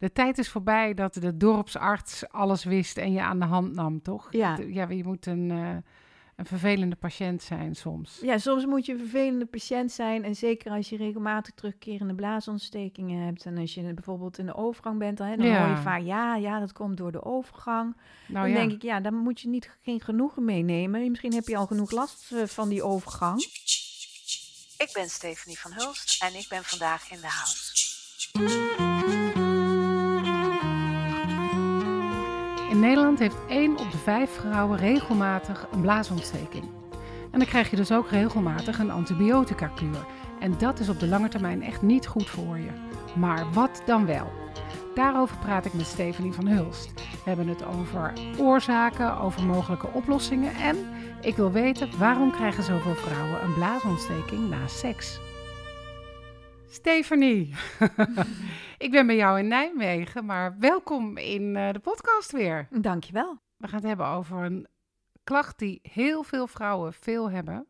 De tijd is voorbij dat de dorpsarts alles wist en je aan de hand nam, toch? Ja. Ja, je moet een, eh, een vervelende patiënt zijn soms. Ja, soms moet je een vervelende patiënt zijn. En zeker als je regelmatig terugkerende blaasontstekingen hebt. En als je bijvoorbeeld in de overgang bent, dan, hè, dan Ja. hoor je vaak, ja, ja, dat komt door de overgang. Nou dan ja. denk ik, ja, dan moet je niet geen genoegen meenemen. Misschien heb je al genoeg last eh, van die overgang. Ik ben Stephanie van Hulst en ik ben vandaag in de house. In Nederland heeft 1 op de 5 vrouwen regelmatig een blaasontsteking. En dan krijg je dus ook regelmatig een antibiotica-kuur. En dat is op de lange termijn echt niet goed voor je. Maar wat dan wel? Daarover praat ik met Stephanie van Hulst. We hebben het over oorzaken, over mogelijke oplossingen en ik wil weten waarom krijgen zoveel vrouwen een blaasontsteking na seks? Stephanie, ik ben bij jou in Nijmegen, maar welkom in eh, de podcast weer. Dankjewel. We gaan het hebben over een klacht die heel veel vrouwen veel hebben.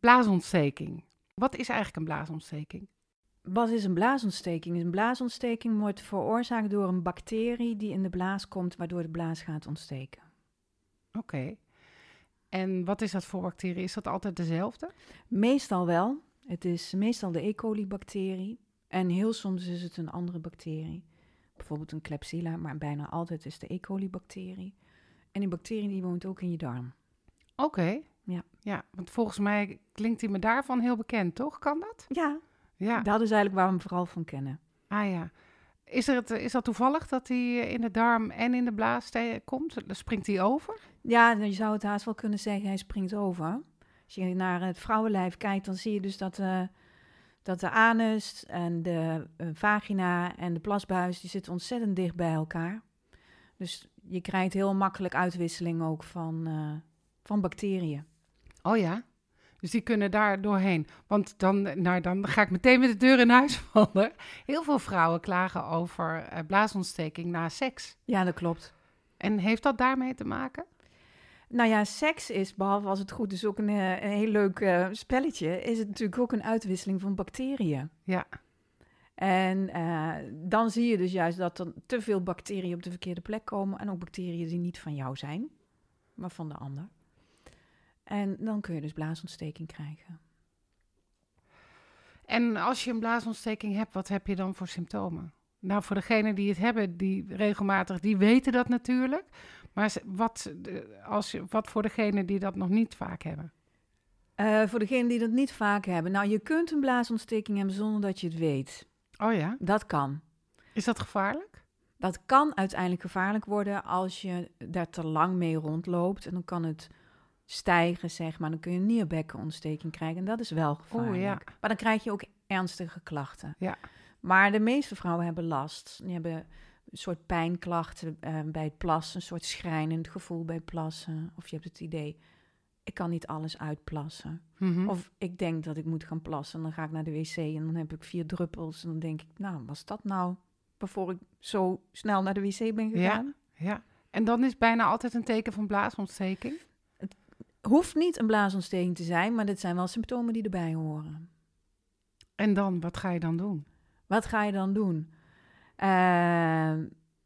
Blaasontsteking. Wat is eigenlijk een blaasontsteking? Wat is een blaasontsteking? Een blaasontsteking wordt veroorzaakt door een bacterie die in de blaas komt, waardoor de blaas gaat ontsteken. Oké. En wat is dat voor bacterie? Is dat altijd dezelfde? Meestal wel. Het is meestal de E. coli-bacterie. En heel soms is het een andere bacterie. Bijvoorbeeld een Klebsiella, maar bijna altijd is de E. coli-bacterie. En die bacterie die woont ook in je darm. Oké. Ja. Ja, want volgens mij klinkt hij me daarvan heel bekend, toch? Kan dat? Ja, Ja. dat is eigenlijk waar we hem vooral van kennen. Ah ja. Is, er het, is dat toevallig dat hij in de darm en in de blaas komt? Dan springt hij over? Ja, je zou het haast wel kunnen zeggen, hij springt over. Als je naar het vrouwenlijf kijkt, dan zie je dus dat, eh, dat de anus en de eh, vagina en de plasbuis, die zitten ontzettend dicht bij elkaar. Dus je krijgt heel makkelijk uitwisseling ook van, eh, van bacteriën. Oh ja. Dus die kunnen daar doorheen. Want dan, nou, dan ga ik meteen met de deur in huis vallen. Heel veel vrouwen klagen over blaasontsteking na seks. Ja, dat klopt. En heeft dat daarmee te maken? Nou ja, seks is, behalve als het goed is, ook een, eh, een heel leuk eh, spelletje, is het natuurlijk ook een uitwisseling van bacteriën. Ja. En eh, dan zie je dus juist dat er te veel bacteriën op de verkeerde plek komen. En ook bacteriën die niet van jou zijn, maar van de ander. En dan kun je dus blaasontsteking krijgen. En als je een blaasontsteking hebt, wat heb je dan voor symptomen? Nou, voor degenen die het hebben, die regelmatig, die weten dat natuurlijk. Maar wat, als wat voor degenen die dat nog niet vaak hebben? Eh, voor degenen die dat niet vaak hebben. Nou, je kunt een blaasontsteking hebben zonder dat je het weet. Oh ja? Dat kan. Is dat gevaarlijk? Dat kan uiteindelijk gevaarlijk worden als je daar te lang mee rondloopt. En dan kan het stijgen, zeg maar. Dan kun je een nierbekkenontsteking krijgen. En dat is wel gevaarlijk. Oeh, ja. Maar dan krijg je ook ernstige klachten. Ja. Maar de meeste vrouwen hebben last. Die hebben een soort pijnklachten eh, bij het plassen. Een soort schrijnend gevoel bij plassen. Of je hebt het idee, ik kan niet alles uitplassen. Mhm. Of ik denk dat ik moet gaan plassen. En dan ga ik naar de wc en dan heb ik vier druppels. En dan denk ik, nou, was dat nou waarvoor ik zo snel naar de wc ben gegaan? Ja. En dan is bijna altijd een teken van blaasontsteking. Hoeft niet een blaasontsteking te zijn, maar dit zijn wel symptomen die erbij horen. En dan, wat ga je dan doen? Wat ga je dan doen? Eh,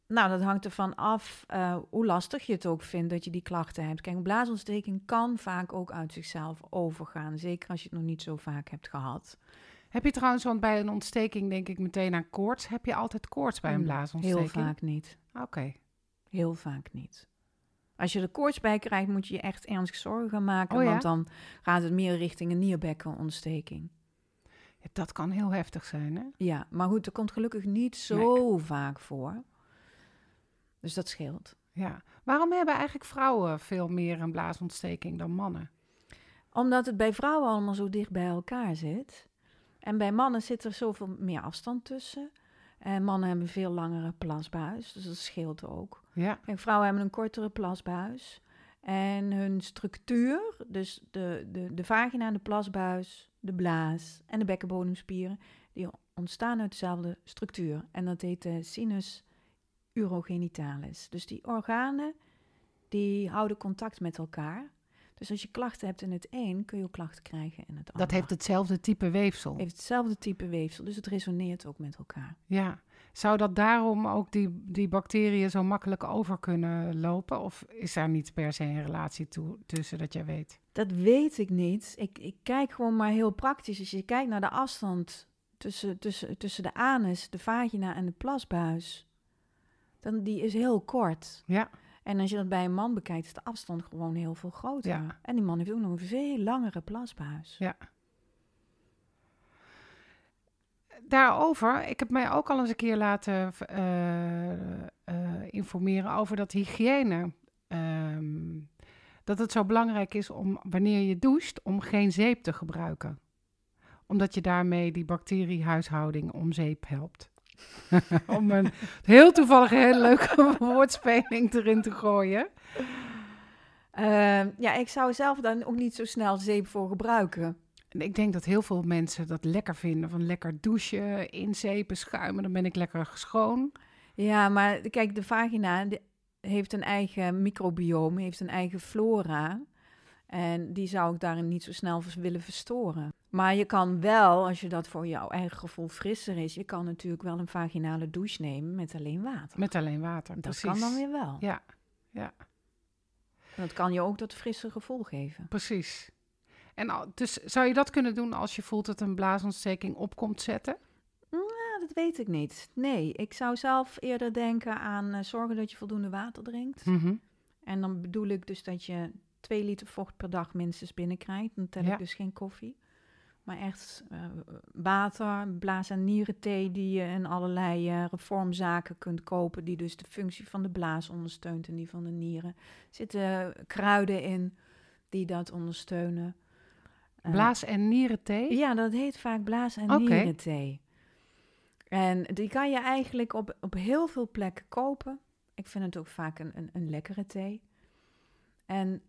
nou, dat hangt ervan af eh, hoe lastig je het ook vindt dat je die klachten hebt. Kijk, een blaasontsteking kan vaak ook uit zichzelf overgaan. Zeker als je het nog niet zo vaak hebt gehad. Heb je trouwens, want bij een ontsteking denk ik meteen aan koorts. Heb je altijd koorts bij een Mm, blaasontsteking? Heel vaak niet. Oké. Heel vaak niet. Als je er koorts bij krijgt, moet je je echt ernstig zorgen gaan maken. Oh ja? Want dan gaat het meer richting een nierbekkenontsteking. Dat kan heel heftig zijn, hè? Ja, maar goed, dat komt gelukkig niet zo vaak voor. Dus dat scheelt. Ja. Waarom hebben eigenlijk vrouwen veel meer een blaasontsteking dan mannen? Omdat het bij vrouwen allemaal zo dicht bij elkaar zit. En bij mannen zit er zoveel meer afstand tussen. En mannen hebben een veel langere plasbuis, dus dat scheelt ook. Ja. Kijk, vrouwen hebben een kortere plasbuis. En hun structuur, dus de, de, de vagina, de plasbuis, de blaas en de bekkenbodemspieren, die ontstaan uit dezelfde structuur. En dat heet de sinus urogenitalis. Dus die organen, die houden contact met elkaar. Dus als je klachten hebt in het een, kun je ook klachten krijgen in het ander. Dat heeft hetzelfde type weefsel. heeft hetzelfde type weefsel, dus het resoneert ook met elkaar. Ja. Zou dat daarom ook die, die bacteriën zo makkelijk over kunnen lopen? Of is daar niet per se een relatie toe, tussen dat jij weet? Dat weet ik niet. Ik, ik kijk gewoon maar heel praktisch. Als je kijkt naar de afstand tussen, tussen, tussen de anus, de vagina en de plasbuis, dan die is heel kort. Ja. En als je dat bij een man bekijkt, is de afstand gewoon heel veel groter. Ja. En die man heeft ook nog een veel langere plasbuis. Ja. Daarover, ik heb mij ook al eens een keer laten eh, eh, informeren over dat hygiëne. ehm, dat het zo belangrijk is om wanneer je doucht, om geen zeep te gebruiken. Omdat je daarmee die bacteriehuishouding om zeep helpt. om een heel toevallig hele leuke woordspeling erin te gooien. Ehm, ja, ik zou zelf dan ook niet zo snel zeep voor gebruiken. En ik denk dat heel veel mensen dat lekker vinden. Van lekker douchen, inzepen, schuimen. Dan ben ik lekker schoon. Ja, maar kijk, de vagina heeft een eigen microbiome, heeft een eigen flora. En die zou ik daarin niet zo snel willen verstoren. Maar je kan wel, als je dat voor jouw eigen gevoel frisser is, je kan natuurlijk wel een vaginale douche nemen met alleen water. Met alleen water. Dat precies. kan dan weer wel. Ja, ja, En dat kan je ook dat frisse gevoel geven. precies. En al- dus zou je dat kunnen doen als je voelt dat een blaasontsteking op komt zetten? Ja, dat weet ik niet. Nee, ik zou zelf eerder denken aan eh, zorgen dat je voldoende water drinkt. Mhm. En dan bedoel ik dus dat je 2 liter vocht per dag minstens binnenkrijgt. Dan tel Ja. ik dus geen koffie. Maar echt eh, water, blaas- en nierenthee die je in allerlei eh, reformzaken kunt kopen. Die dus de functie van de blaas ondersteunt en die van de nieren. Er zitten kruiden in die dat ondersteunen. Eh, Blaas- en nierenthee? ja, dat heet vaak blaas- en Oké. nierenthee. En die kan je eigenlijk op, op heel veel plekken kopen. Ik vind het ook vaak een, een, een lekkere thee. En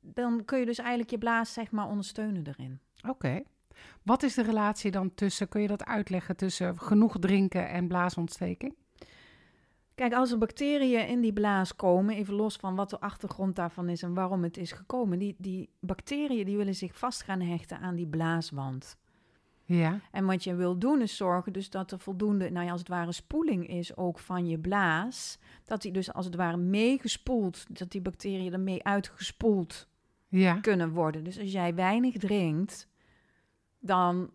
dan kun je dus eigenlijk je blaas zeg maar ondersteunen erin. Oké. Wat is de relatie dan tussen, kun je dat uitleggen, tussen genoeg drinken en blaasontsteking? Kijk, als er bacteriën in die blaas komen, even los van wat de achtergrond daarvan is en waarom het is gekomen, die, die bacteriën die willen zich vast gaan hechten aan die blaaswand. Ja, En wat je wil doen is zorgen dus dat er voldoende, nou ja, als het ware spoeling is ook van je blaas. Dat die dus als het ware meegespoeld, dat die bacteriën ermee uitgespoeld ja, kunnen worden. Dus als jij weinig drinkt, dan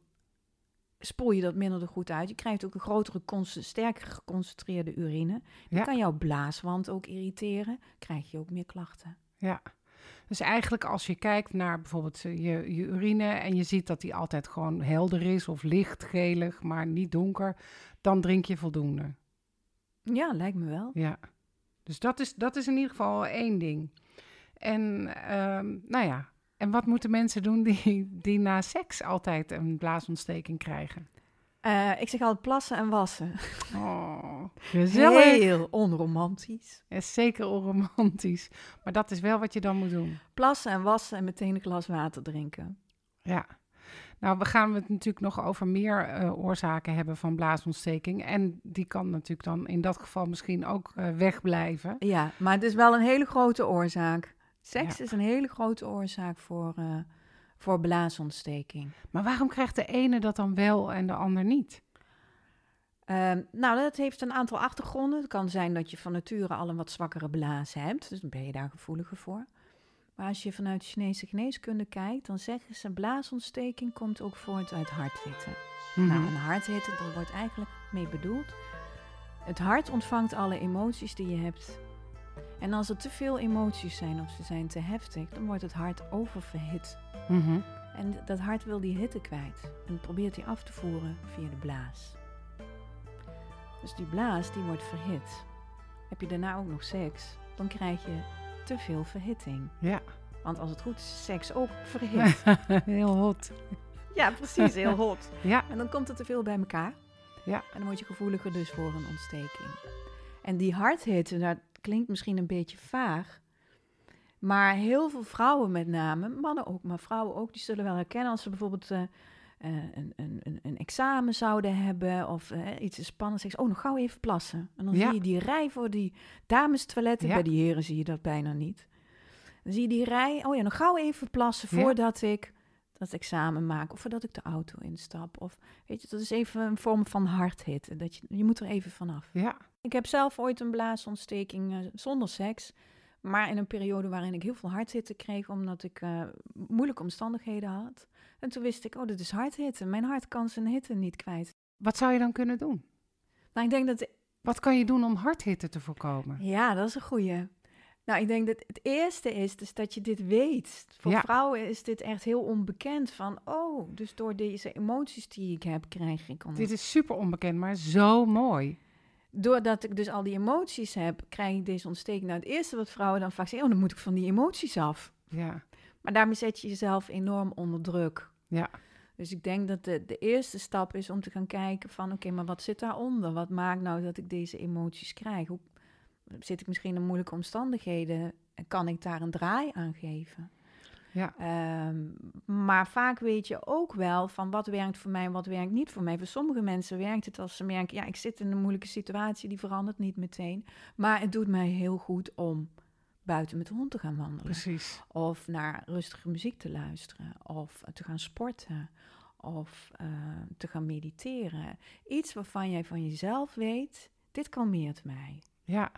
spoel je dat minder goed uit. Je krijgt ook een grotere, sterker geconcentreerde urine. Dan Ja. kan jouw blaaswand ook irriteren. Krijg je ook meer klachten. ja. Dus eigenlijk als je kijkt naar bijvoorbeeld eh, je, je urine en je ziet dat die altijd gewoon helder is of licht gelig, maar niet donker, dan drink je voldoende. Ja, lijkt me wel. Ja, dus dat is, dat is in ieder geval één ding. En ehm, nou ja, en wat moeten mensen doen die, die na seks altijd een blaasontsteking krijgen? Eh, ik zeg altijd plassen en wassen. Oh, gezellig. Heel onromantisch. Is zeker onromantisch. Maar dat is wel wat je dan moet doen. Plassen en wassen en meteen een glas water drinken. Ja. Nou, we gaan het natuurlijk nog over meer eh, oorzaken hebben van blaasontsteking. En die kan natuurlijk dan in dat geval misschien ook eh, wegblijven. Ja, maar het is wel een hele grote oorzaak. Seks Ja. is een hele grote oorzaak voor, eh, voor blaasontsteking. Maar waarom krijgt de ene dat dan wel en de ander niet? Ehm, nou, dat heeft een aantal achtergronden. Het kan zijn dat je van nature al een wat zwakkere blaas hebt. Dus dan ben je daar gevoeliger voor. Maar als je vanuit de Chinese geneeskunde kijkt, dan zeggen ze blaasontsteking komt ook voort uit harthitte. Mhm. Nou, een harthitte, daar wordt eigenlijk mee bedoeld. Het hart ontvangt alle emoties die je hebt. En als er te veel emoties zijn of ze zijn te heftig, dan wordt het hart oververhit. Mhm. En dat hart wil die hitte kwijt. En probeert die af te voeren via de blaas. Dus die blaas die wordt verhit. Heb je daarna ook nog seks, dan krijg je te veel verhitting. Ja, Want als het goed is, seks ook verhit. heel hot. ja, precies, heel hot. Ja, En dan komt er te veel bij elkaar. Ja. En dan word je gevoeliger dus voor een ontsteking. En die harthitte, klinkt misschien een beetje vaag. Maar heel veel vrouwen met name, mannen ook, maar vrouwen ook, die zullen wel herkennen als ze bijvoorbeeld eh, eh, een, een, een, examen zouden hebben of eh, iets spannends. Zeggen ze, oh, nog gauw even plassen. En dan Ja. zie je die rij voor die damestoiletten. Ja. Bij die heren zie je dat bijna niet. Dan zie je die rij. Oh ja, nog gauw even plassen Ja. voordat ik dat examen maak. Of voordat ik de auto instap. Of weet je, dat is even een vorm van hardhitten. Dat je, je moet er even vanaf. Ja. Ik heb zelf ooit een blaasontsteking eh, zonder seks. Maar in een periode waarin ik heel veel hardhitten kreeg, omdat ik eh, moeilijke omstandigheden had. En toen wist ik, oh, dit is hardhitten. Mijn hart kan zijn hitte niet kwijt. Wat zou je dan kunnen doen? Nou, ik denk dat Wat kan je doen om hardhitte te voorkomen? Ja, dat is een goeie. Nou, ik denk dat het eerste is dus dat je dit weet. Voor Ja. vrouwen is dit echt heel onbekend. Van, oh, dus door deze emoties die ik heb, krijg ik... Dit is super onbekend, maar zo mooi. Doordat ik dus al die emoties heb, krijg ik deze ontsteking. Nou, het eerste wat vrouwen dan vaak zeggen... oh, dan moet ik van die emoties af. Ja, Maar daarmee zet je jezelf enorm onder druk. ja, Dus ik denk dat de, de eerste stap is om te gaan kijken van... oké, maar wat zit daaronder? Wat maakt nou dat ik deze emoties krijg? Hoe, zit ik misschien in moeilijke omstandigheden? En kan ik daar een draai aan geven? Ja. Ehm, maar vaak weet je ook wel van wat werkt voor mij en wat werkt niet voor mij. Voor sommige mensen werkt het als ze merken... ja, ik zit in een moeilijke situatie, die verandert niet meteen. Maar het doet mij heel goed om buiten met de hond te gaan wandelen. Precies. Of naar rustige muziek te luisteren. Of te gaan sporten. Of eh, te gaan mediteren. Iets waarvan jij van jezelf weet, dit kalmeert mij. Ja.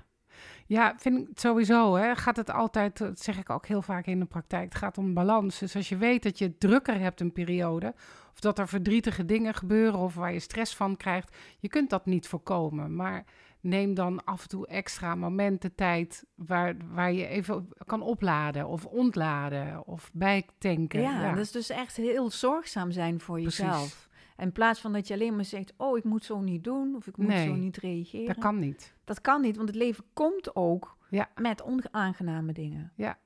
Ja, vind ik sowieso. Hè, gaat het altijd, dat zeg ik ook heel vaak in de praktijk, het gaat om balans. Dus als je weet dat je het drukker hebt een periode, of dat er verdrietige dingen gebeuren of waar je stress van krijgt, je kunt dat niet voorkomen. Maar neem dan af en toe extra momenten tijd waar, waar je even kan opladen of ontladen of bijtanken. Ja, dat is dus echt heel zorgzaam zijn voor Precies. jezelf. In plaats van dat je alleen maar zegt, oh, ik moet zo niet doen, of ik moet Nee, zo niet reageren. dat kan niet. Dat kan niet, want het leven komt ook Ja. met onaangename dingen. Ja.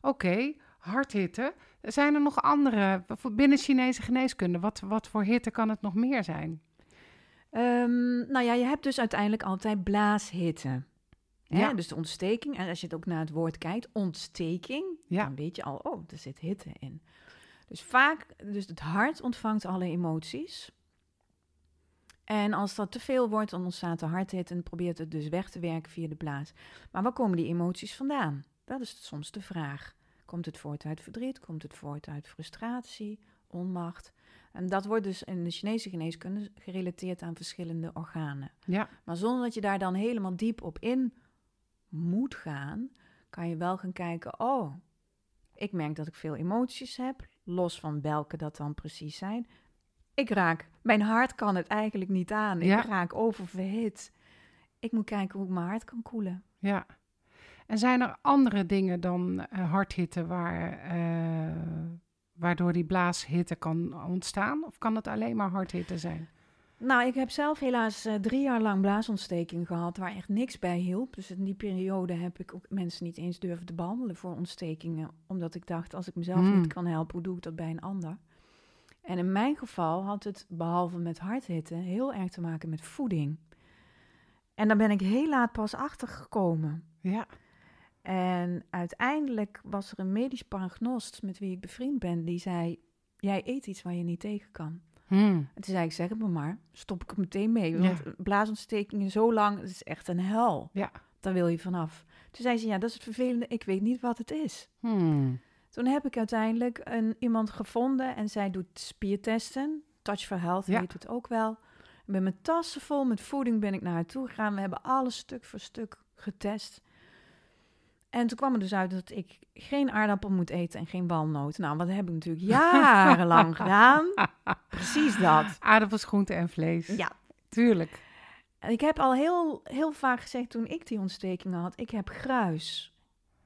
Oké, hardhitte. Zijn er nog andere, binnen Chinese geneeskunde, wat, wat voor hitte kan het nog meer zijn? Ehm, nou ja, je hebt dus uiteindelijk altijd blaashitte. Hè? Ja. Dus de ontsteking. En als je het ook naar het woord kijkt, ontsteking, Ja. dan weet je al, oh, er zit hitte in. Dus vaak, dus het hart ontvangt alle emoties. En als dat te veel wordt, dan ontstaat de harthitte en probeert het dus weg te werken via de blaas. Maar waar komen die emoties vandaan? Dat is soms de vraag. Komt het voort uit verdriet? Komt het voort uit frustratie, onmacht? En dat wordt dus in de Chinese geneeskunde gerelateerd aan verschillende organen. Ja, Maar zonder dat je daar dan helemaal diep op in moet gaan, kan je wel gaan kijken: oh, ik merk dat ik veel emoties heb, los van welke dat dan precies zijn. Ik raak, mijn hart kan het eigenlijk niet aan. Ik raak oververhit. Ik moet kijken hoe ik mijn hart kan koelen. ja. En zijn er andere dingen dan eh, hardhitte waar, eh, waardoor die blaashitte kan ontstaan? Of kan het alleen maar hardhitte zijn? Nou, ik heb zelf helaas eh, drie jaar lang blaasontsteking gehad, waar echt niks bij hielp. Dus in die periode heb ik ook mensen niet eens durven te behandelen voor ontstekingen. Omdat ik dacht, als ik mezelf Hmm. niet kan helpen, hoe doe ik dat bij een ander? En in mijn geval had het, behalve met hardhitte, heel erg te maken met voeding. En daar ben ik heel laat pas achter gekomen. Ja, En uiteindelijk was er een medisch paragnost met wie ik bevriend ben, die zei: Jij eet iets waar je niet tegen kan. Hmm. En toen zei ik, zeg het me maar, stop ik er meteen mee. Ja. Want blaasontstekingen zo lang, dat is echt een hel. Ja. Daar wil je vanaf. Toen zei ze, ja, dat is het vervelende, ik weet niet wat het is. Hmm. Toen heb ik uiteindelijk een, iemand gevonden en zij doet spiertesten. Touch for Health Ja. heet het ook wel. Met mijn tassen vol met voeding ben ik naar haar toe gegaan. We hebben alles stuk voor stuk getest. En toen kwam er dus uit dat ik geen aardappel moet eten en geen walnoot. Nou, wat heb ik natuurlijk jarenlang gedaan. Precies dat. Aardappels, groenten en vlees. Ja, Tuurlijk. Ik heb al heel, heel vaak gezegd toen ik die ontstekingen had, ik heb gruis.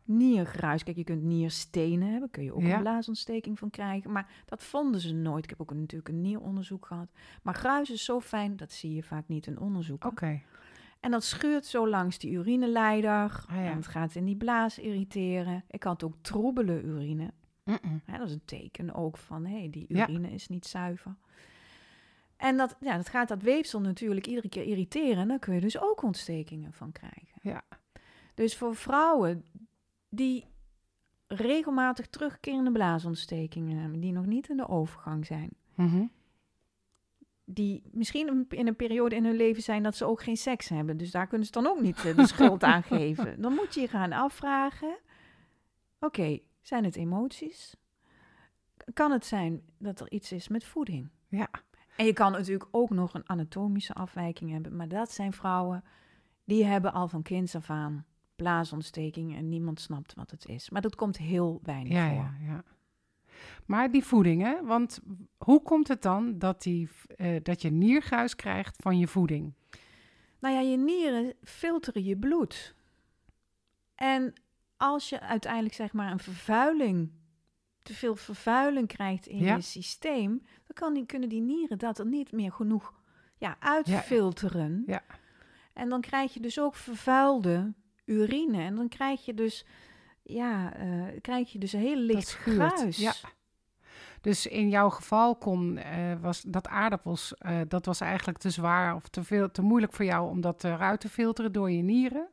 Niergruis. Kijk, je kunt nierstenen hebben, kun je ook Ja. een blaasontsteking van krijgen. Maar dat vonden ze nooit. Ik heb ook natuurlijk een nieronderzoek gehad. Maar gruis is zo fijn, dat zie je vaak niet in onderzoeken. Oké. En dat schuurt zo langs die urineleider. Ah, ja. En het gaat in die blaas irriteren. Ik had ook troebele urine. Dat is een teken ook van, hé, die Ja. urine is niet zuiver. En dat, ja, dat gaat dat weefsel natuurlijk iedere keer irriteren. En dan kun je dus ook ontstekingen van krijgen. Ja. Dus voor vrouwen die regelmatig terugkerende blaasontstekingen hebben, die nog niet in de overgang zijn, Mhm. Die misschien in een periode in hun leven zijn dat ze ook geen seks hebben. Dus daar kunnen ze dan ook niet eh, de schuld aan geven. Dan moet je je gaan afvragen, Oké, zijn het emoties? Kan het zijn dat er iets is met voeding? Ja. En je kan natuurlijk ook nog een anatomische afwijking hebben, maar dat zijn vrouwen die hebben al van kinds af aan blaasontsteking en niemand snapt wat het is. Maar dat komt heel weinig Ja, voor. ja, ja. Maar die voeding, hè? Want hoe komt het dan dat, die, eh, dat je nierguis krijgt van je voeding? Nou ja, je nieren filteren je bloed. En als je uiteindelijk zeg maar een vervuiling, te veel vervuiling krijgt in Ja. je systeem, dan kan die, kunnen die nieren dat er niet meer genoeg ja, uitfilteren. Ja. En dan krijg je dus ook vervuilde urine. En dan krijg je dus, ja, eh, krijg je dus een heel licht gruis. ja. Dus in jouw geval kon, eh, was dat aardappels, eh, dat was eigenlijk te zwaar of te, veel, te moeilijk voor jou om dat eruit te filteren door je nieren.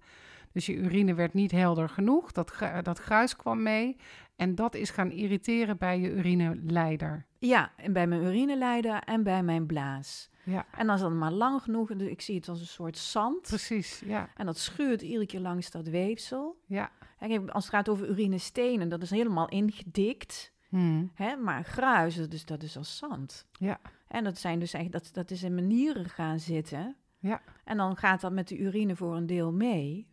Dus je urine werd niet helder genoeg, dat, dat gruis kwam mee. En dat is gaan irriteren bij je urineleider. Ja, en bij mijn urineleider en bij mijn blaas. Ja, En als dat maar lang genoeg, dus ik zie het als een soort zand. precies. Ja, En dat schuurt iedere keer langs dat weefsel. ja. Kijk, als het gaat over urinestenen, dat is helemaal ingedikt. Hmm. Hè? Maar gruis, dat is, dat is als zand. Ja. En dat, zijn dus eigenlijk, dat, dat is in mijn nieren gaan zitten. Ja. En dan gaat dat met de urine voor een deel mee.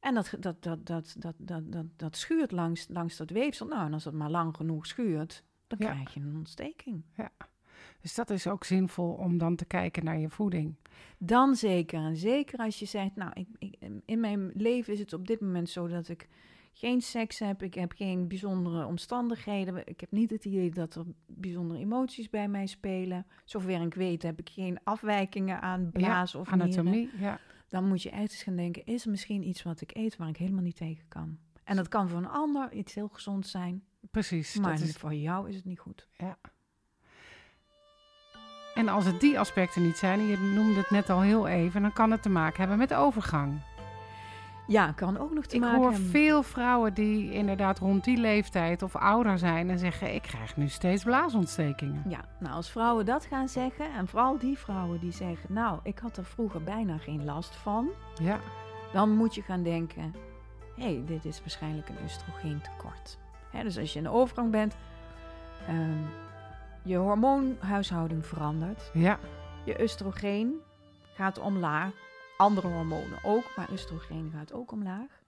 En dat, dat, dat, dat, dat, dat, dat, dat schuurt langs, langs dat weefsel. Nou, en als het maar lang genoeg schuurt, dan Ja. krijg je een ontsteking. Dus dat is ook zinvol om dan te kijken naar je voeding. Dan zeker. En zeker als je zegt, nou, ik, ik, in mijn leven is het op dit moment zo dat ik geen seks heb. Ik heb geen bijzondere omstandigheden. Ik heb niet het idee dat er bijzondere emoties bij mij spelen. Zover ik weet heb ik geen afwijkingen aan blaas of nieren. Anatomie, ja. Dan moet je echt eens gaan denken, is er misschien iets wat ik eet waar ik helemaal niet tegen kan? En dat kan voor een ander iets heel gezond zijn. Precies. Maar dat is, voor jou is het niet goed. en als het die aspecten niet zijn, en je noemde het net al heel even, dan kan het te maken hebben met overgang. Ja, kan ook nog te Ik maken hoor hebben. veel vrouwen die inderdaad rond die leeftijd of ouder zijn en zeggen: Ik krijg nu steeds blaasontstekingen. Ja, nou als vrouwen dat gaan zeggen, en vooral die vrouwen die zeggen, nou, ik had er vroeger bijna geen last van, Ja, dan moet je gaan denken, hé, hey, dit is waarschijnlijk een oestrogeentekort. Dus als je in de overgang bent, ehm, je hormoonhuishouding verandert, ja, je oestrogeen gaat omlaag, andere hormonen ook, maar oestrogeen gaat ook omlaag.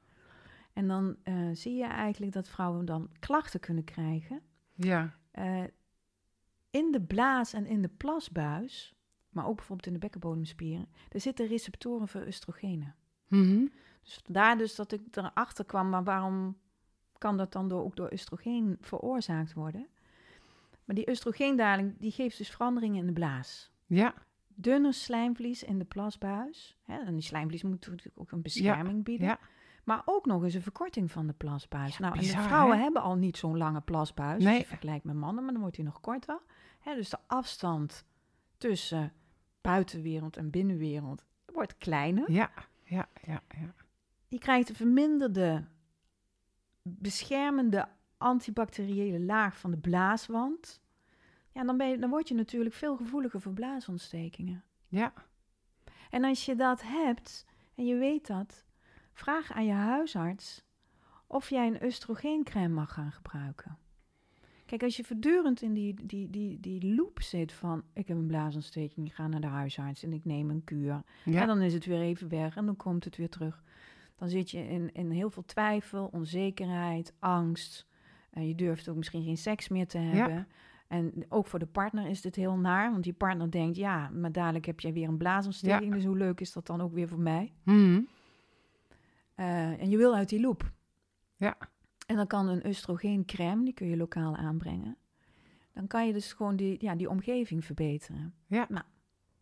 En dan eh, zie je eigenlijk dat vrouwen dan klachten kunnen krijgen ja, eh, in de blaas en in de plasbuis, maar ook bijvoorbeeld in de bekkenbodemspieren, er zitten receptoren voor oestrogenen. Mhm. Dus vandaar dus dat ik erachter kwam, maar waarom kan dat dan door, ook door oestrogeen veroorzaakt worden? Maar die oestrogeendaling die geeft dus veranderingen in de blaas. ja, Dunner slijmvlies in de plasbuis. Hè, en die slijmvlies moet natuurlijk ook een bescherming bieden. ja. Maar ook nog eens een verkorting van de plasbuis. nou, en de vrouwen hè? hebben al niet zo'n lange plasbuis. Nee. Vergelijkt met mannen, maar dan wordt die nog korter. Hè, dus de afstand tussen buitenwereld en binnenwereld wordt kleiner. ja, ja, ja, ja. Je krijgt een verminderde beschermende antibacteriële laag van de blaaswand. Ja, dan, ben je, dan word je natuurlijk veel gevoeliger voor blaasontstekingen. ja. En als je dat hebt en je weet dat, vraag aan je huisarts of jij een oestrogeencrème mag gaan gebruiken. Kijk, als je voortdurend in die, die, die, die loop zit van ik heb een blaasontsteking, ik ga naar de huisarts en ik neem een kuur. ja. En dan is het weer even weg en dan komt het weer terug. Dan zit je in, in heel veel twijfel, onzekerheid, angst. En je durft ook misschien geen seks meer te hebben. En ook voor de partner is dit heel naar, want die partner denkt, ja, maar dadelijk heb jij weer een blaasontsteking, dus hoe leuk is dat dan ook weer voor mij? Mhm. Eh, en je wil uit die loop. Ja. En dan kan een oestrogeencrème, die kun je lokaal aanbrengen. Dan kan je dus gewoon die, ja, die omgeving verbeteren. Ja. Nou,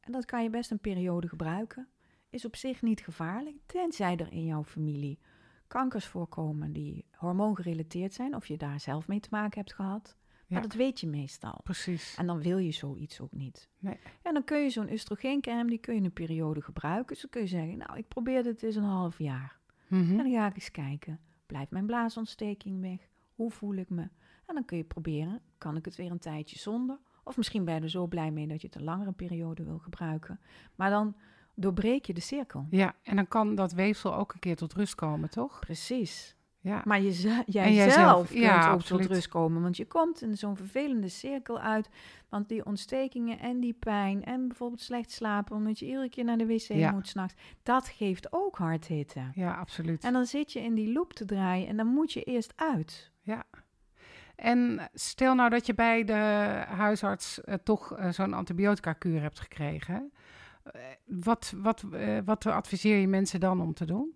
en dat kan je best een periode gebruiken. Is op zich niet gevaarlijk, tenzij er in jouw familie kankers voorkomen die hormoongerelateerd zijn, of je daar zelf mee te maken hebt gehad. Maar dat weet je meestal. Precies. En dan wil je zoiets ook niet. Nee. En dan kun je zo'n oestrogeencrème, die kun je een periode gebruiken. Dus dan kun je zeggen, nou, ik probeer dit eens een half jaar. Mhm. En dan ga ik eens kijken, blijft mijn blaasontsteking weg? Hoe voel ik me? En dan kun je proberen, kan ik het weer een tijdje zonder? Of misschien ben je er zo blij mee dat je het een langere periode wil gebruiken. Maar dan doorbreek je de cirkel. Ja, en dan kan dat weefsel ook een keer tot rust komen, toch? Precies. Ja. Maar je, jij jijzelf, zelf kunt ja, ook absoluut. tot rust komen. Want je komt in zo'n vervelende cirkel uit. Want die ontstekingen en die pijn en bijvoorbeeld slecht slapen... omdat je iedere keer naar de wc Ja. moet s'nachts... dat geeft ook hardhitte. ja, absoluut. En dan zit je in die loop te draaien en dan moet je eerst uit. En stel nou dat je bij de huisarts eh, toch eh, zo'n antibiotica-kuur hebt gekregen. Eh, wat, wat, eh, wat adviseer je mensen dan om te doen?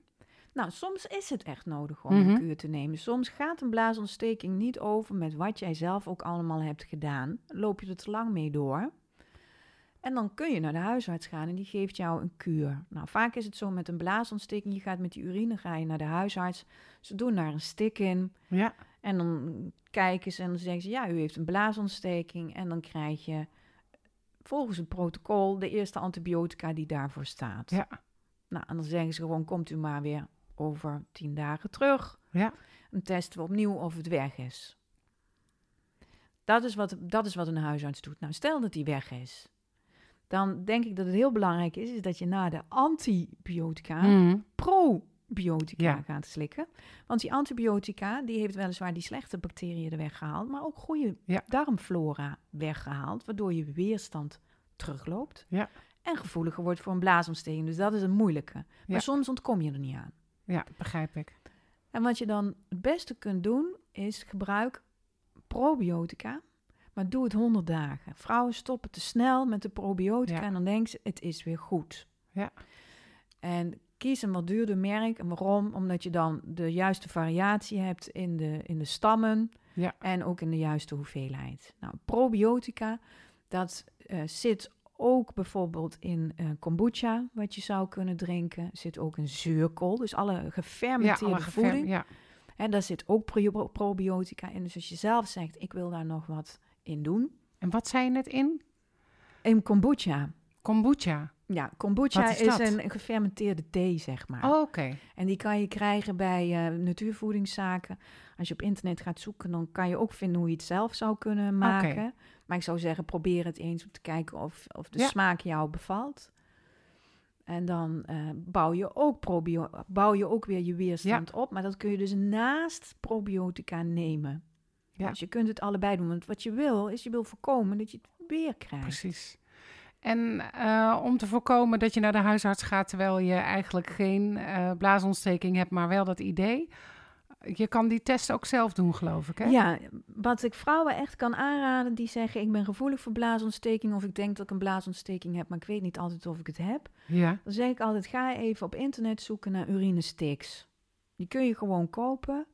Nou, soms is het echt nodig om Mhm. een kuur te nemen. Soms gaat een blaasontsteking niet over met wat jij zelf ook allemaal hebt gedaan. Loop je er te lang mee door. En dan kun je naar de huisarts gaan en die geeft jou een kuur. Nou, vaak is het zo met een blaasontsteking. Je gaat met die urine ga je naar de huisarts. Ze doen daar een stik in. Ja, En dan kijken ze en dan zeggen ze, ja, u heeft een blaasontsteking. En dan krijg je volgens het protocol de eerste antibiotica die daarvoor staat. ja, Nou, en dan zeggen ze gewoon, komt u maar weer over tien dagen terug. ja. Dan testen we opnieuw of het weg is. Dat is wat, dat is wat een huisarts doet. Nou, stel dat die weg is. Dan denk ik dat het heel belangrijk is, is dat je na de antibiotica Mhm. Probiotica Ja. gaat slikken. Want die antibiotica, die heeft weliswaar die slechte bacteriën er weggehaald, maar ook goede Ja. darmflora weggehaald, waardoor je weerstand terugloopt. Ja. En gevoeliger wordt voor een blaasontsteking. Dus dat is een moeilijke. Maar Ja. soms ontkom je er niet aan. ja, begrijp ik. En wat je dan het beste kunt doen, is gebruik probiotica. Maar doe het 100 dagen. Vrouwen stoppen te snel met de probiotica en dan denken ze, het is weer goed. Ja. En kies een wat duurder merk. En waarom? Omdat je dan de juiste variatie hebt in de, in de stammen Ja. en ook in de juiste hoeveelheid. Nou, probiotica, dat eh, zit ook bijvoorbeeld in eh, kombucha, wat je zou kunnen drinken. Zit ook in zuurkool, dus alle Ja, gefermenteerde alle gefer- voeding. Ja, En daar zit ook pro- probiotica in. Dus als je zelf zegt, ik wil daar nog wat in doen. en wat zei je net in? In kombucha. Kombucha. Ja, kombucha is een gefermenteerde thee, zeg maar. Oh, Oké, En die kan je krijgen bij eh, natuurvoedingszaken. Als je op internet gaat zoeken, dan kan je ook vinden hoe je het zelf zou kunnen maken. Maar ik zou zeggen, probeer het eens om te kijken of, of de Ja. smaak jou bevalt. En dan eh, bouw, je ook probio bouw je ook weer je weerstand op. Maar dat kun je dus naast probiotica nemen. Ja. Dus je kunt het allebei doen. Want wat je wil, is je wil voorkomen dat je het weer krijgt. precies. En eh, om te voorkomen dat je naar de huisarts gaat terwijl je eigenlijk geen eh, blaasontsteking hebt, maar wel dat idee. Je kan die test ook zelf doen, geloof ik, hè? Ja, wat ik vrouwen echt kan aanraden die zeggen... ik ben gevoelig voor blaasontsteking... of ik denk dat ik een blaasontsteking heb... maar ik weet niet altijd of ik het heb. Ja, Dan zeg ik altijd, ga even op internet zoeken naar urinesticks. Die kun je gewoon kopen.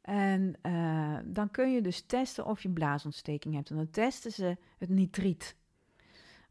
En eh, dan kun je dus testen of je blaasontsteking hebt. En dan testen ze het nitriet.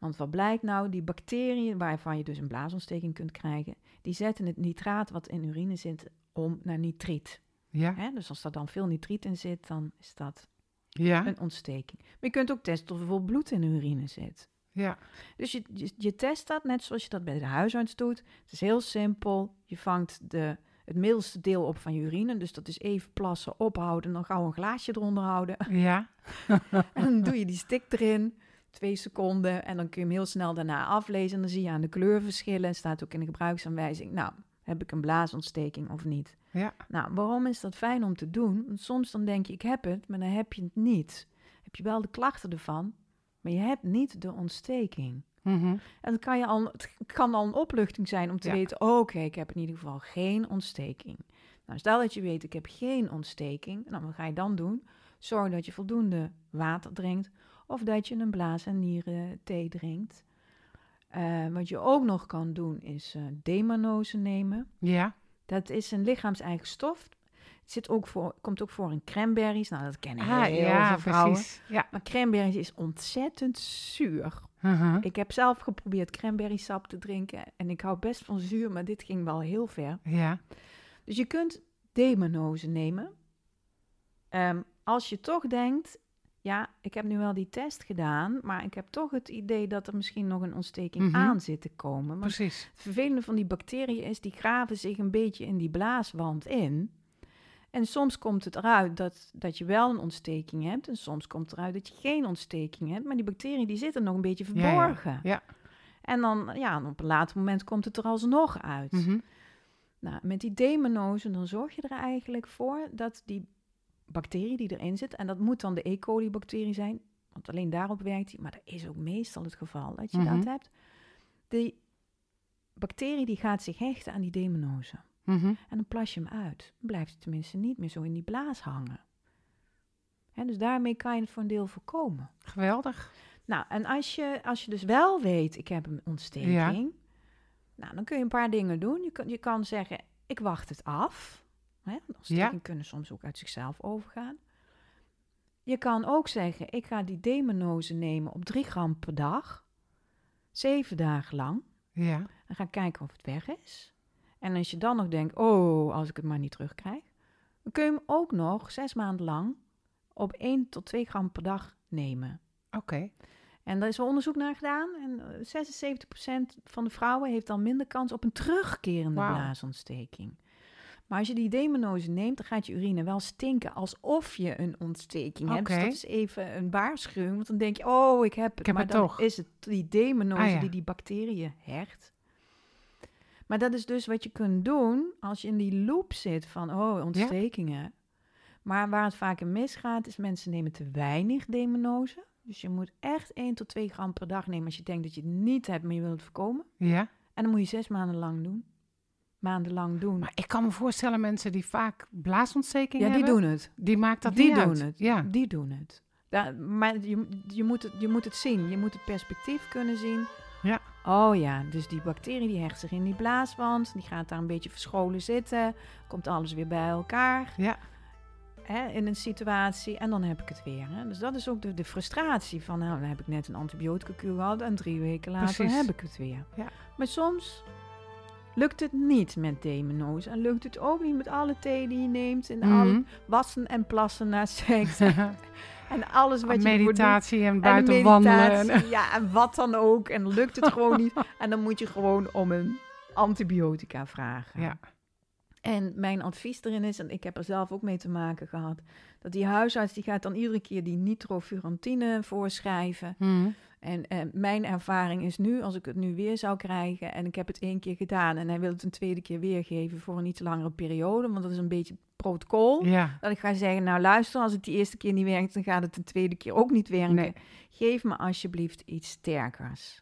Want wat blijkt nou? Die bacteriën waarvan je dus een blaasontsteking kunt krijgen... die zetten het nitraat wat in urine zit om naar nitriet. ja, Hè? Dus als er dan veel nitriet in zit, dan is dat ja, een ontsteking. Maar je kunt ook testen of er bijvoorbeeld bloed in de urine zit. ja. Dus je, je, je test dat net zoals je dat bij de huisarts doet. Het is heel simpel. Je vangt de, het middelste deel op van je urine. Dus dat is even plassen, ophouden. En dan gauw een glaasje eronder houden. Ja, En dan doe je die stick erin. Twee seconden. En dan kun je hem heel snel daarna aflezen. En dan zie je aan de kleurverschillen. Staat ook in de gebruiksaanwijzing. Nou, heb ik een blaasontsteking of niet? ja, Nou, waarom is dat fijn om te doen? Want soms dan denk je, ik heb het, maar dan heb je het niet. Heb je wel de klachten ervan, maar je hebt niet de ontsteking. mhm, En dan kan je al, het kan al een opluchting zijn om te Ja. weten, oh, oké, ik heb in ieder geval geen ontsteking. Nou, stel dat je weet, ik heb geen ontsteking. Nou, wat ga je dan doen? Zorg dat je voldoende water drinkt of dat je een blaas- en nieren thee drinkt. Eh, wat je ook nog kan doen, is demanose nemen. ja, Dat is een lichaams-eigen stof. Het zit ook voor, komt ook voor in cranberries. Nou, dat kennen ah, heel ja, veel vrouwen. precies. Ja, Maar cranberries is ontzettend zuur. mhm, Ik heb zelf geprobeerd cranberry sap te drinken. En ik hou best van zuur, maar dit ging wel heel ver. ja, Dus je kunt demanose nemen. Ehm, als je toch denkt, ja, ik heb nu wel die test gedaan, maar ik heb toch het idee dat er misschien nog een ontsteking Mhm. aan zit te komen. Precies. het vervelende van die bacteriën is, die graven zich een beetje in die blaaswand in. En soms komt het eruit dat, dat je wel een ontsteking hebt. En soms komt het eruit dat je geen ontsteking hebt. Maar die bacteriën die zitten nog een beetje Ja, ja. verborgen. Ja. En dan, ja, op een later moment komt het er alsnog uit. mhm, Nou, met die demonose, dan zorg je er eigenlijk voor dat die bacterie die erin zit, en dat moet dan de E. coli-bacterie zijn, want alleen daarop werkt hij, maar dat is ook meestal het geval dat je Mhm. dat hebt. Die bacterie die gaat zich hechten aan die demonose. Mhm. En dan plas je hem uit. Dan blijft het tenminste niet meer zo in die blaas hangen. Hè, dus daarmee kan je het voor een deel voorkomen. Geweldig. Nou, en als je, als je dus wel weet, ik heb een ontsteking, nou, dan kun je een paar dingen doen. Je kan, je kan zeggen, ik wacht het af. Hè? Ontstekingen kunnen soms ook uit zichzelf overgaan. Je kan ook zeggen, ik ga die demonose nemen op 3 gram per dag, zeven dagen lang. Ja. En ga kijken of het weg is. En als je dan nog denkt, oh, als ik het maar niet terugkrijg, dan kun je hem ook nog zes maanden lang op 1 tot 2 gram per dag nemen. Oké. En daar is wel onderzoek naar gedaan. En eh, 76% van de vrouwen heeft dan minder kans op een terugkerende Wauw. blaasontsteking. Maar als je die demonose neemt, dan gaat je urine wel stinken alsof je een ontsteking hebt. Dus dat is even een waarschuwing. Want dan denk je, oh, ik heb het. Ik heb maar het dan toch. is het die demonose Ah, ja. die die bacteriën hecht. Maar dat is dus wat je kunt doen als je in die loop zit van, oh, ontstekingen. Maar waar het vaak in misgaat, is mensen nemen te weinig demonose. Dus je moet echt 1 tot 2 gram per dag nemen als je denkt dat je het niet hebt, maar je wilt het voorkomen. Ja. En dan moet je zes maanden lang doen. Maandenlang doen. Maar ik kan me voorstellen, mensen die vaak blaasontsteking ja, die hebben, doen het. die maakt dat die niet doen uit. het. Ja. Die doen het. Da- maar je, je, moet het, je moet het zien. Je moet het perspectief kunnen zien. Ja. Oh ja, dus die bacterie die hecht zich in die blaaswand. Die gaat daar een beetje verscholen zitten. Komt alles weer bij elkaar. Ja. Hè, in een situatie. En dan heb ik het weer. Hè. Dus dat is ook de, de frustratie van... Nou, dan heb ik net een antibiotica-kuur gehad. En drie weken later Precies. heb ik het weer. Ja. Maar soms lukt het niet met demonose. En lukt het ook niet met alle thee die je neemt. En alle Mhm. wassen en plassen na seks. En alles wat je moet doen. Meditatie en En buiten wandelen. meditatie, Ja, en wat dan ook. En lukt het gewoon niet. En dan moet je gewoon om een antibiotica vragen. Ja. En mijn advies erin is, en ik heb er zelf ook mee te maken gehad, dat die huisarts die gaat dan iedere keer die nitrofurantine voorschrijven. Mhm. En eh, mijn ervaring is nu, als ik het nu weer zou krijgen en ik heb het één keer gedaan en hij wil het een tweede keer weergeven voor een iets langere periode, want dat is een beetje protocol. Ja. Dat ik ga zeggen, nou luister, als het die eerste keer niet werkt, dan gaat het de tweede keer ook niet werken. Nee. Geef me alsjeblieft iets sterkers.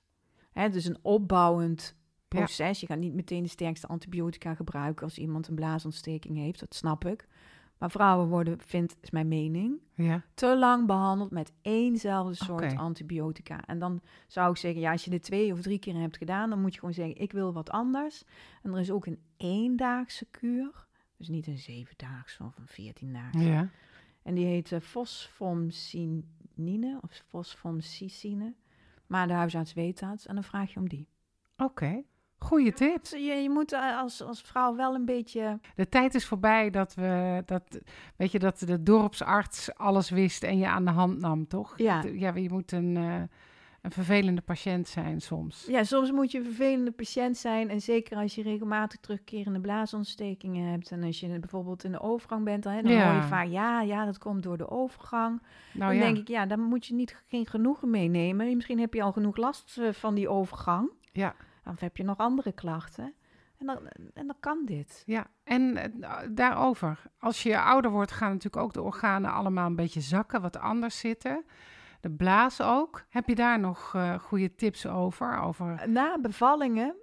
Hè, dus een opbouwend Ja. proces. Je gaat niet meteen de sterkste antibiotica gebruiken als iemand een blaasontsteking heeft, dat snap ik. Maar vrouwen worden, vindt, is mijn mening, Ja. te lang behandeld met éénzelfde soort antibiotica. En dan zou ik zeggen, ja, als je dit twee of drie keer hebt gedaan, dan moet je gewoon zeggen, ik wil wat anders. En er is ook een eendaagse kuur, dus niet een zevendaagse of een veertiendaagse. Ja. En die heet eh, fosfomycine of fosfomycine. Maar de huisarts weet dat en dan vraag je om die. Oké. Goeie tips. Dus je, je moet eh, als, als vrouw wel een beetje... De tijd is voorbij dat we dat weet je dat de dorpsarts alles wist en je aan de hand nam, toch? Ja. Ja je moet een, eh, een vervelende patiënt zijn soms. Ja, soms moet je een vervelende patiënt zijn. En zeker als je regelmatig terugkerende blaasontstekingen hebt. En als je bijvoorbeeld in de overgang bent, dan, hè, dan Ja. hoor je vaak... Ja, ja, dat komt door de overgang. Nou dan ja. denk ik, ja, dan moet je niet, geen genoegen meenemen. Misschien heb je al genoeg last eh, van die overgang. Ja. Of heb je nog andere klachten. En dan, en dan kan dit. Ja, en eh, daarover. Als je ouder wordt, gaan natuurlijk ook de organen allemaal een beetje zakken, wat anders zitten. De blaas ook. Heb je daar nog eh, goede tips over? over... Na bevallingen,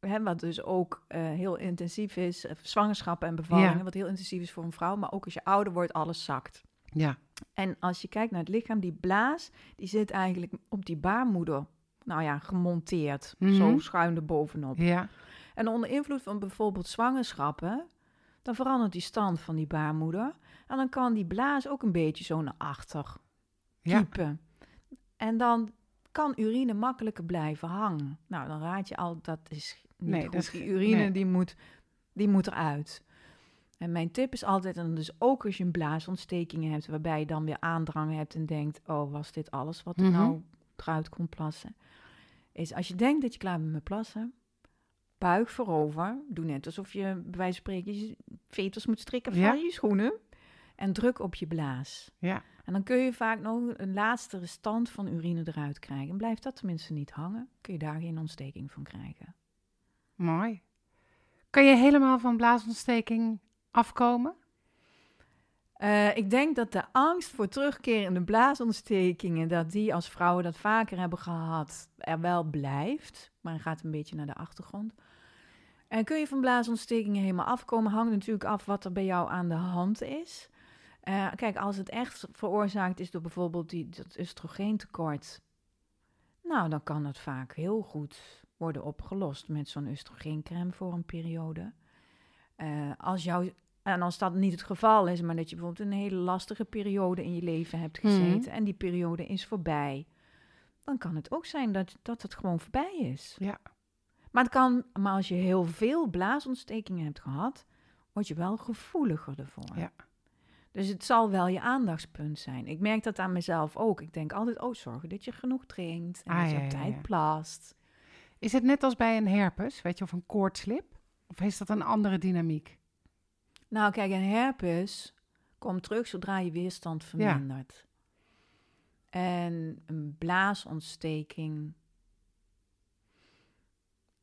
hè, wat dus ook eh, heel intensief is, eh, zwangerschappen en bevallingen, Ja. wat heel intensief is voor een vrouw, maar ook als je ouder wordt, alles zakt. Ja, En als je kijkt naar het lichaam, die blaas, die zit eigenlijk op die baarmoeder, nou ja, gemonteerd, Mhm. zo schuin er bovenop. ja, En onder invloed van bijvoorbeeld zwangerschappen, dan verandert die stand van die baarmoeder. En dan kan die blaas ook een beetje zo naar achter ja. typen. En dan kan urine makkelijker blijven hangen. Nou, dan raad je al, dat is niet Nee, goed. dat is die urine, nee. die, moet, die moet eruit. En mijn tip is altijd, en dus ook als je een blaasontsteking hebt... waarbij je dan weer aandrang hebt en denkt... oh, was dit alles wat er Mhm. nou eruit kon plassen? Is als je denkt dat je klaar bent met plassen... buig voorover. Doe net alsof je bij wijze van spreken... je veters moet strikken van Ja. je schoenen. En druk op je blaas. ja. En dan kun je vaak nog een laatste restant van urine eruit krijgen. En blijft dat tenminste niet hangen, kun je daar geen ontsteking van krijgen. Mooi. Kan je helemaal van blaasontsteking afkomen? Uh, ik denk dat de angst voor terugkerende blaasontstekingen, dat die als vrouwen dat vaker hebben gehad, er wel blijft. Maar gaat een beetje naar de achtergrond. En kun je van blaasontstekingen helemaal afkomen, hangt natuurlijk af wat er bij jou aan de hand is. Uh, kijk, als het echt veroorzaakt is door bijvoorbeeld die, dat oestrogeentekort, nou, dan kan het vaak heel goed worden opgelost met zo'n oestrogeencrème voor een periode. Uh, als jou, en als dat niet het geval is, maar dat je bijvoorbeeld een hele lastige periode in je leven hebt Mhm. gezeten en die periode is voorbij, dan kan het ook zijn dat, dat het gewoon voorbij is. Ja. Maar, het kan, maar als je heel veel blaasontstekingen hebt gehad, word je wel gevoeliger ervoor. Ja. Dus het zal wel je aandachtspunt zijn. Ik merk dat aan mezelf ook. Ik denk altijd, oh, zorgen dat je genoeg drinkt en Ah, dat je op ja, tijd ja. plaast. Is het net als bij een herpes, weet je, of een koortslip? Of is dat een andere dynamiek? Nou, kijk, een herpes komt terug zodra je weerstand vermindert. En een blaasontsteking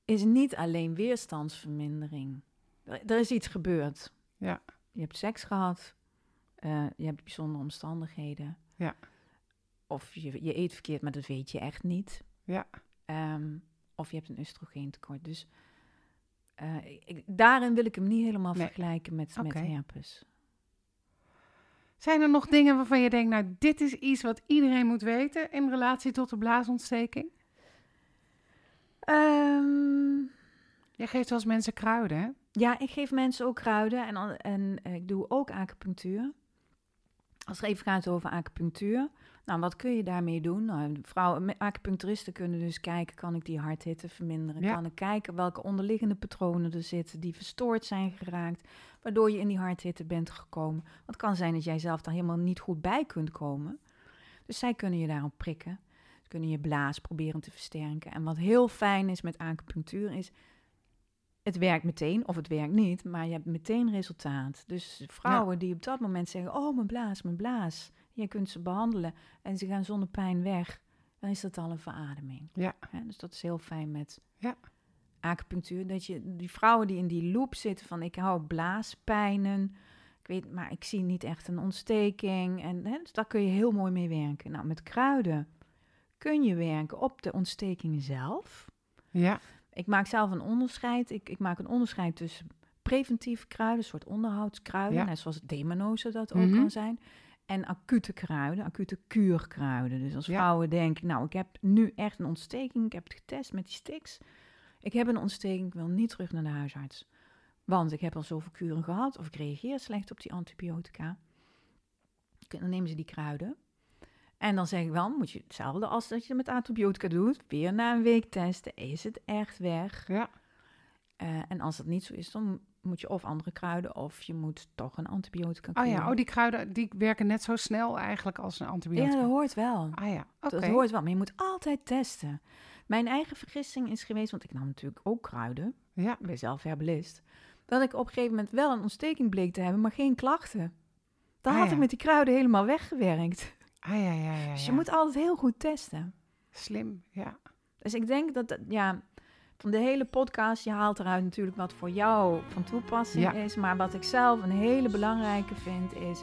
is niet alleen weerstandsvermindering. Er, er is iets gebeurd. Ja. Je hebt seks gehad, eh, je hebt bijzondere omstandigheden. Ja. Of je, je eet verkeerd, maar dat weet je echt niet. Ja. Ehm, of je hebt een oestrogeentekort. Dus eh, ik, daarin wil ik hem niet helemaal Nee. vergelijken met, herpes. Zijn er nog dingen waarvan je denkt, nou, dit is iets wat iedereen moet weten in relatie tot de blaasontsteking? Ehm, Jij geeft wel eens mensen kruiden, hè? ja, ik geef mensen ook kruiden en, en eh, ik doe ook acupunctuur. Als het even gaat over acupunctuur, nou, wat kun je daarmee doen? Nou, vrouwen, acupuncturisten kunnen dus kijken, kan ik die harthitte verminderen? Ja. Kan ik kijken welke onderliggende patronen er zitten die verstoord zijn geraakt, waardoor je in die harthitte bent gekomen? Want het kan zijn dat jij zelf daar helemaal niet goed bij kunt komen. Dus zij kunnen je daarop prikken. Ze kunnen je blaas proberen te versterken. En wat heel fijn is met acupunctuur is, het werkt meteen of het werkt niet, maar je hebt meteen resultaat. Dus vrouwen die op dat moment zeggen, oh mijn blaas, mijn blaas. Je kunt ze behandelen en ze gaan zonder pijn weg. Dan is dat al een verademing. Ja. Dus dat is heel fijn met Ja. acupunctuur. Dat je die vrouwen die in die loop zitten van ik hou blaaspijnen. Ik weet, maar ik zie niet echt een ontsteking. En hè, dus daar kun je heel mooi mee werken. Nou, met kruiden kun je werken op de ontsteking zelf. Ja. Ik maak zelf een onderscheid. Ik, ik maak een onderscheid tussen preventieve kruiden, een soort onderhoudskruiden, Ja. net zoals demonose dat ook Mhm. kan zijn. En acute kruiden, acute kuurkruiden. Dus als Ja. vrouwen denken, nou, ik heb nu echt een ontsteking, ik heb het getest met die sticks. Ik heb een ontsteking, ik wil niet terug naar de huisarts. Want ik heb al zoveel kuren gehad, of ik reageer slecht op die antibiotica. Dan nemen ze die kruiden. En dan zeg ik wel, moet je hetzelfde als dat je met antibiotica doet. Weer na een week testen, is het echt weg? Ja. Eh, en als dat niet zo is, dan moet je of andere kruiden of je moet toch een antibiotica Oh ja, oh, die kruiden die werken net zo snel eigenlijk als een Ja, antibiotica. dat hoort wel. Ah ja, oké. Dat hoort wel, maar je moet altijd testen. Mijn eigen vergissing is geweest, want ik nam natuurlijk ook kruiden, Ja, ik ben zelf herbalist, dat ik op een gegeven moment wel een ontsteking bleek te hebben, maar geen klachten. Dan Ah, had ja. ik met die kruiden helemaal weggewerkt. Ah ja, ja, ja. Dus je ja. moet altijd heel goed testen. Slim, ja. Dus ik denk dat, ja, van de hele podcast, je haalt eruit natuurlijk wat voor jou van toepassing Ja. is. Maar wat ik zelf een hele belangrijke vind is,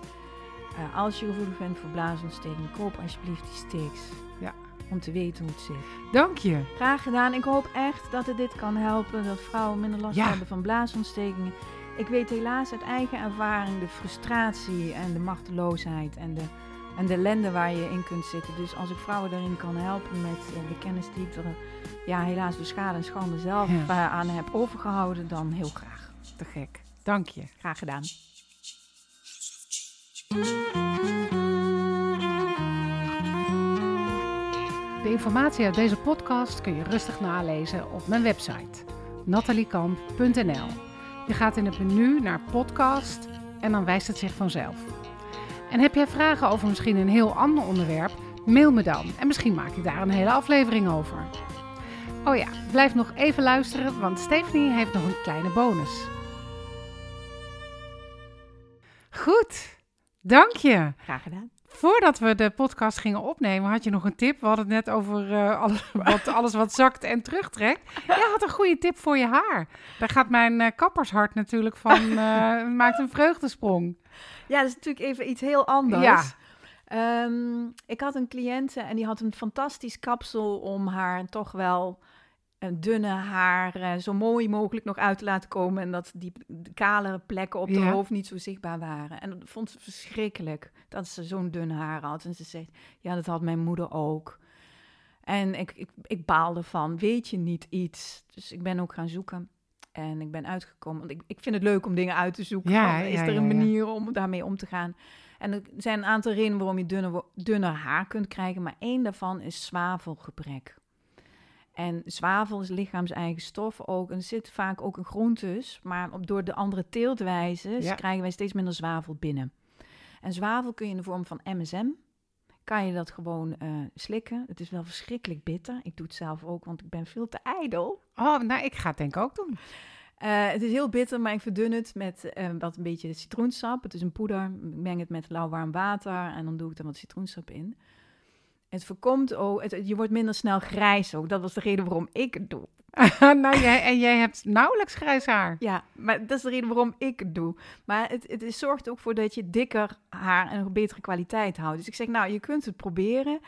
eh, als je gevoelig bent voor blaasontsteking, koop alsjeblieft die sticks. Ja. Om te weten hoe het zit. Dank je. Graag gedaan. Ik hoop echt dat het dit kan helpen, dat vrouwen minder last Ja. hebben van blaasontstekingen. Ik weet helaas uit eigen ervaring de frustratie en de machteloosheid en de, en de ellende waar je in kunt zitten. Dus als ik vrouwen daarin kan helpen met eh, de kennis die ik er ja, helaas door schade en schande zelf Ja. eh, aan heb overgehouden, dan heel graag. Te gek. Dank je. Graag gedaan. De informatie uit deze podcast kun je rustig nalezen op mijn website nataliekamp.nl. Je gaat in het menu naar podcast en dan wijst het zich vanzelf. En heb jij vragen over misschien een heel ander onderwerp? Mail me dan en misschien maak ik daar een hele aflevering over. Oh ja, blijf nog even luisteren, want Stephanie heeft nog een kleine bonus. Goed, dank je. Graag gedaan. Voordat we de podcast gingen opnemen, had je nog een tip. We hadden het net over uh, alles, wat, alles wat zakt en terugtrekt. Jij had een goede tip voor je haar. Daar gaat mijn uh, kappershart natuurlijk van, uh, maakt een vreugdesprong. Ja, dat is natuurlijk even iets heel anders. Ja. Um, ik had een cliënte en die had een fantastisch kapsel om haar toch wel een dunne haar uh, zo mooi mogelijk nog uit te laten komen. En dat die kale plekken op de hoofd niet zo zichtbaar waren. En dat vond ze verschrikkelijk dat ze zo'n dun haar had. En ze zegt, ja, dat had mijn moeder ook. En ik, ik, ik baalde van, weet je niet iets? Dus ik ben ook gaan zoeken. En ik ben uitgekomen. Want ik, ik vind het leuk om dingen uit te zoeken. Ja, is er een manier om daarmee om te gaan? En er zijn een aantal redenen waarom je dunner, dunner haar kunt krijgen. Maar één daarvan is zwavelgebrek. En zwavel is lichaams-eigen stof ook. En er zit vaak ook in groentes. Maar op, door de andere teeltwijzes krijgen wij steeds minder zwavel binnen. En zwavel kun je in de vorm van MSM. Kan je dat gewoon uh, slikken. Het is wel verschrikkelijk bitter. Ik doe het zelf ook, want ik ben veel te ijdel. Oh, nou, ik ga het denk ik ook doen. Uh, het is heel bitter, maar ik verdun het met uh, wat een beetje citroensap. Het is een poeder. Ik meng het met lauw warm water en dan doe ik er wat citroensap in. Het voorkomt ook, het, je wordt minder snel grijs ook. Dat was de reden waarom ik het doe. nou, jij, en jij hebt nauwelijks grijs haar. Ja, maar dat is de reden waarom ik het doe. Maar het, het zorgt ook voor dat je dikker haar en een betere kwaliteit houdt. Dus ik zeg, nou, je kunt het proberen.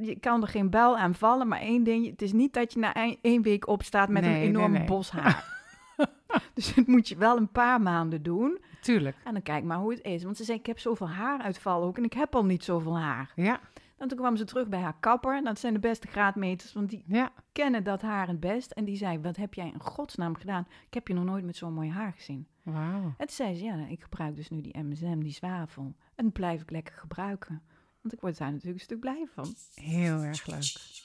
Je kan er geen bel aan vallen, maar één ding, het is niet dat je na één week opstaat met een enorm bos haar. dus het moet je wel een paar maanden doen. Tuurlijk. En dan kijk maar hoe het is. Want ze zeggen, ik heb zoveel haaruitval ook en ik heb al niet zoveel haar. Ja. En toen kwam ze terug bij haar kapper. Dat zijn de beste graadmeters, want die ja. kennen dat haar het best. En die zei, wat heb jij in godsnaam gedaan? Ik heb je nog nooit met zo'n mooi haar gezien. Wauw. En toen zei ze, ja, ik gebruik dus nu die MSM, die zwavel. En dat blijf ik lekker gebruiken. Want ik word daar natuurlijk een stuk blij van. Heel erg leuk.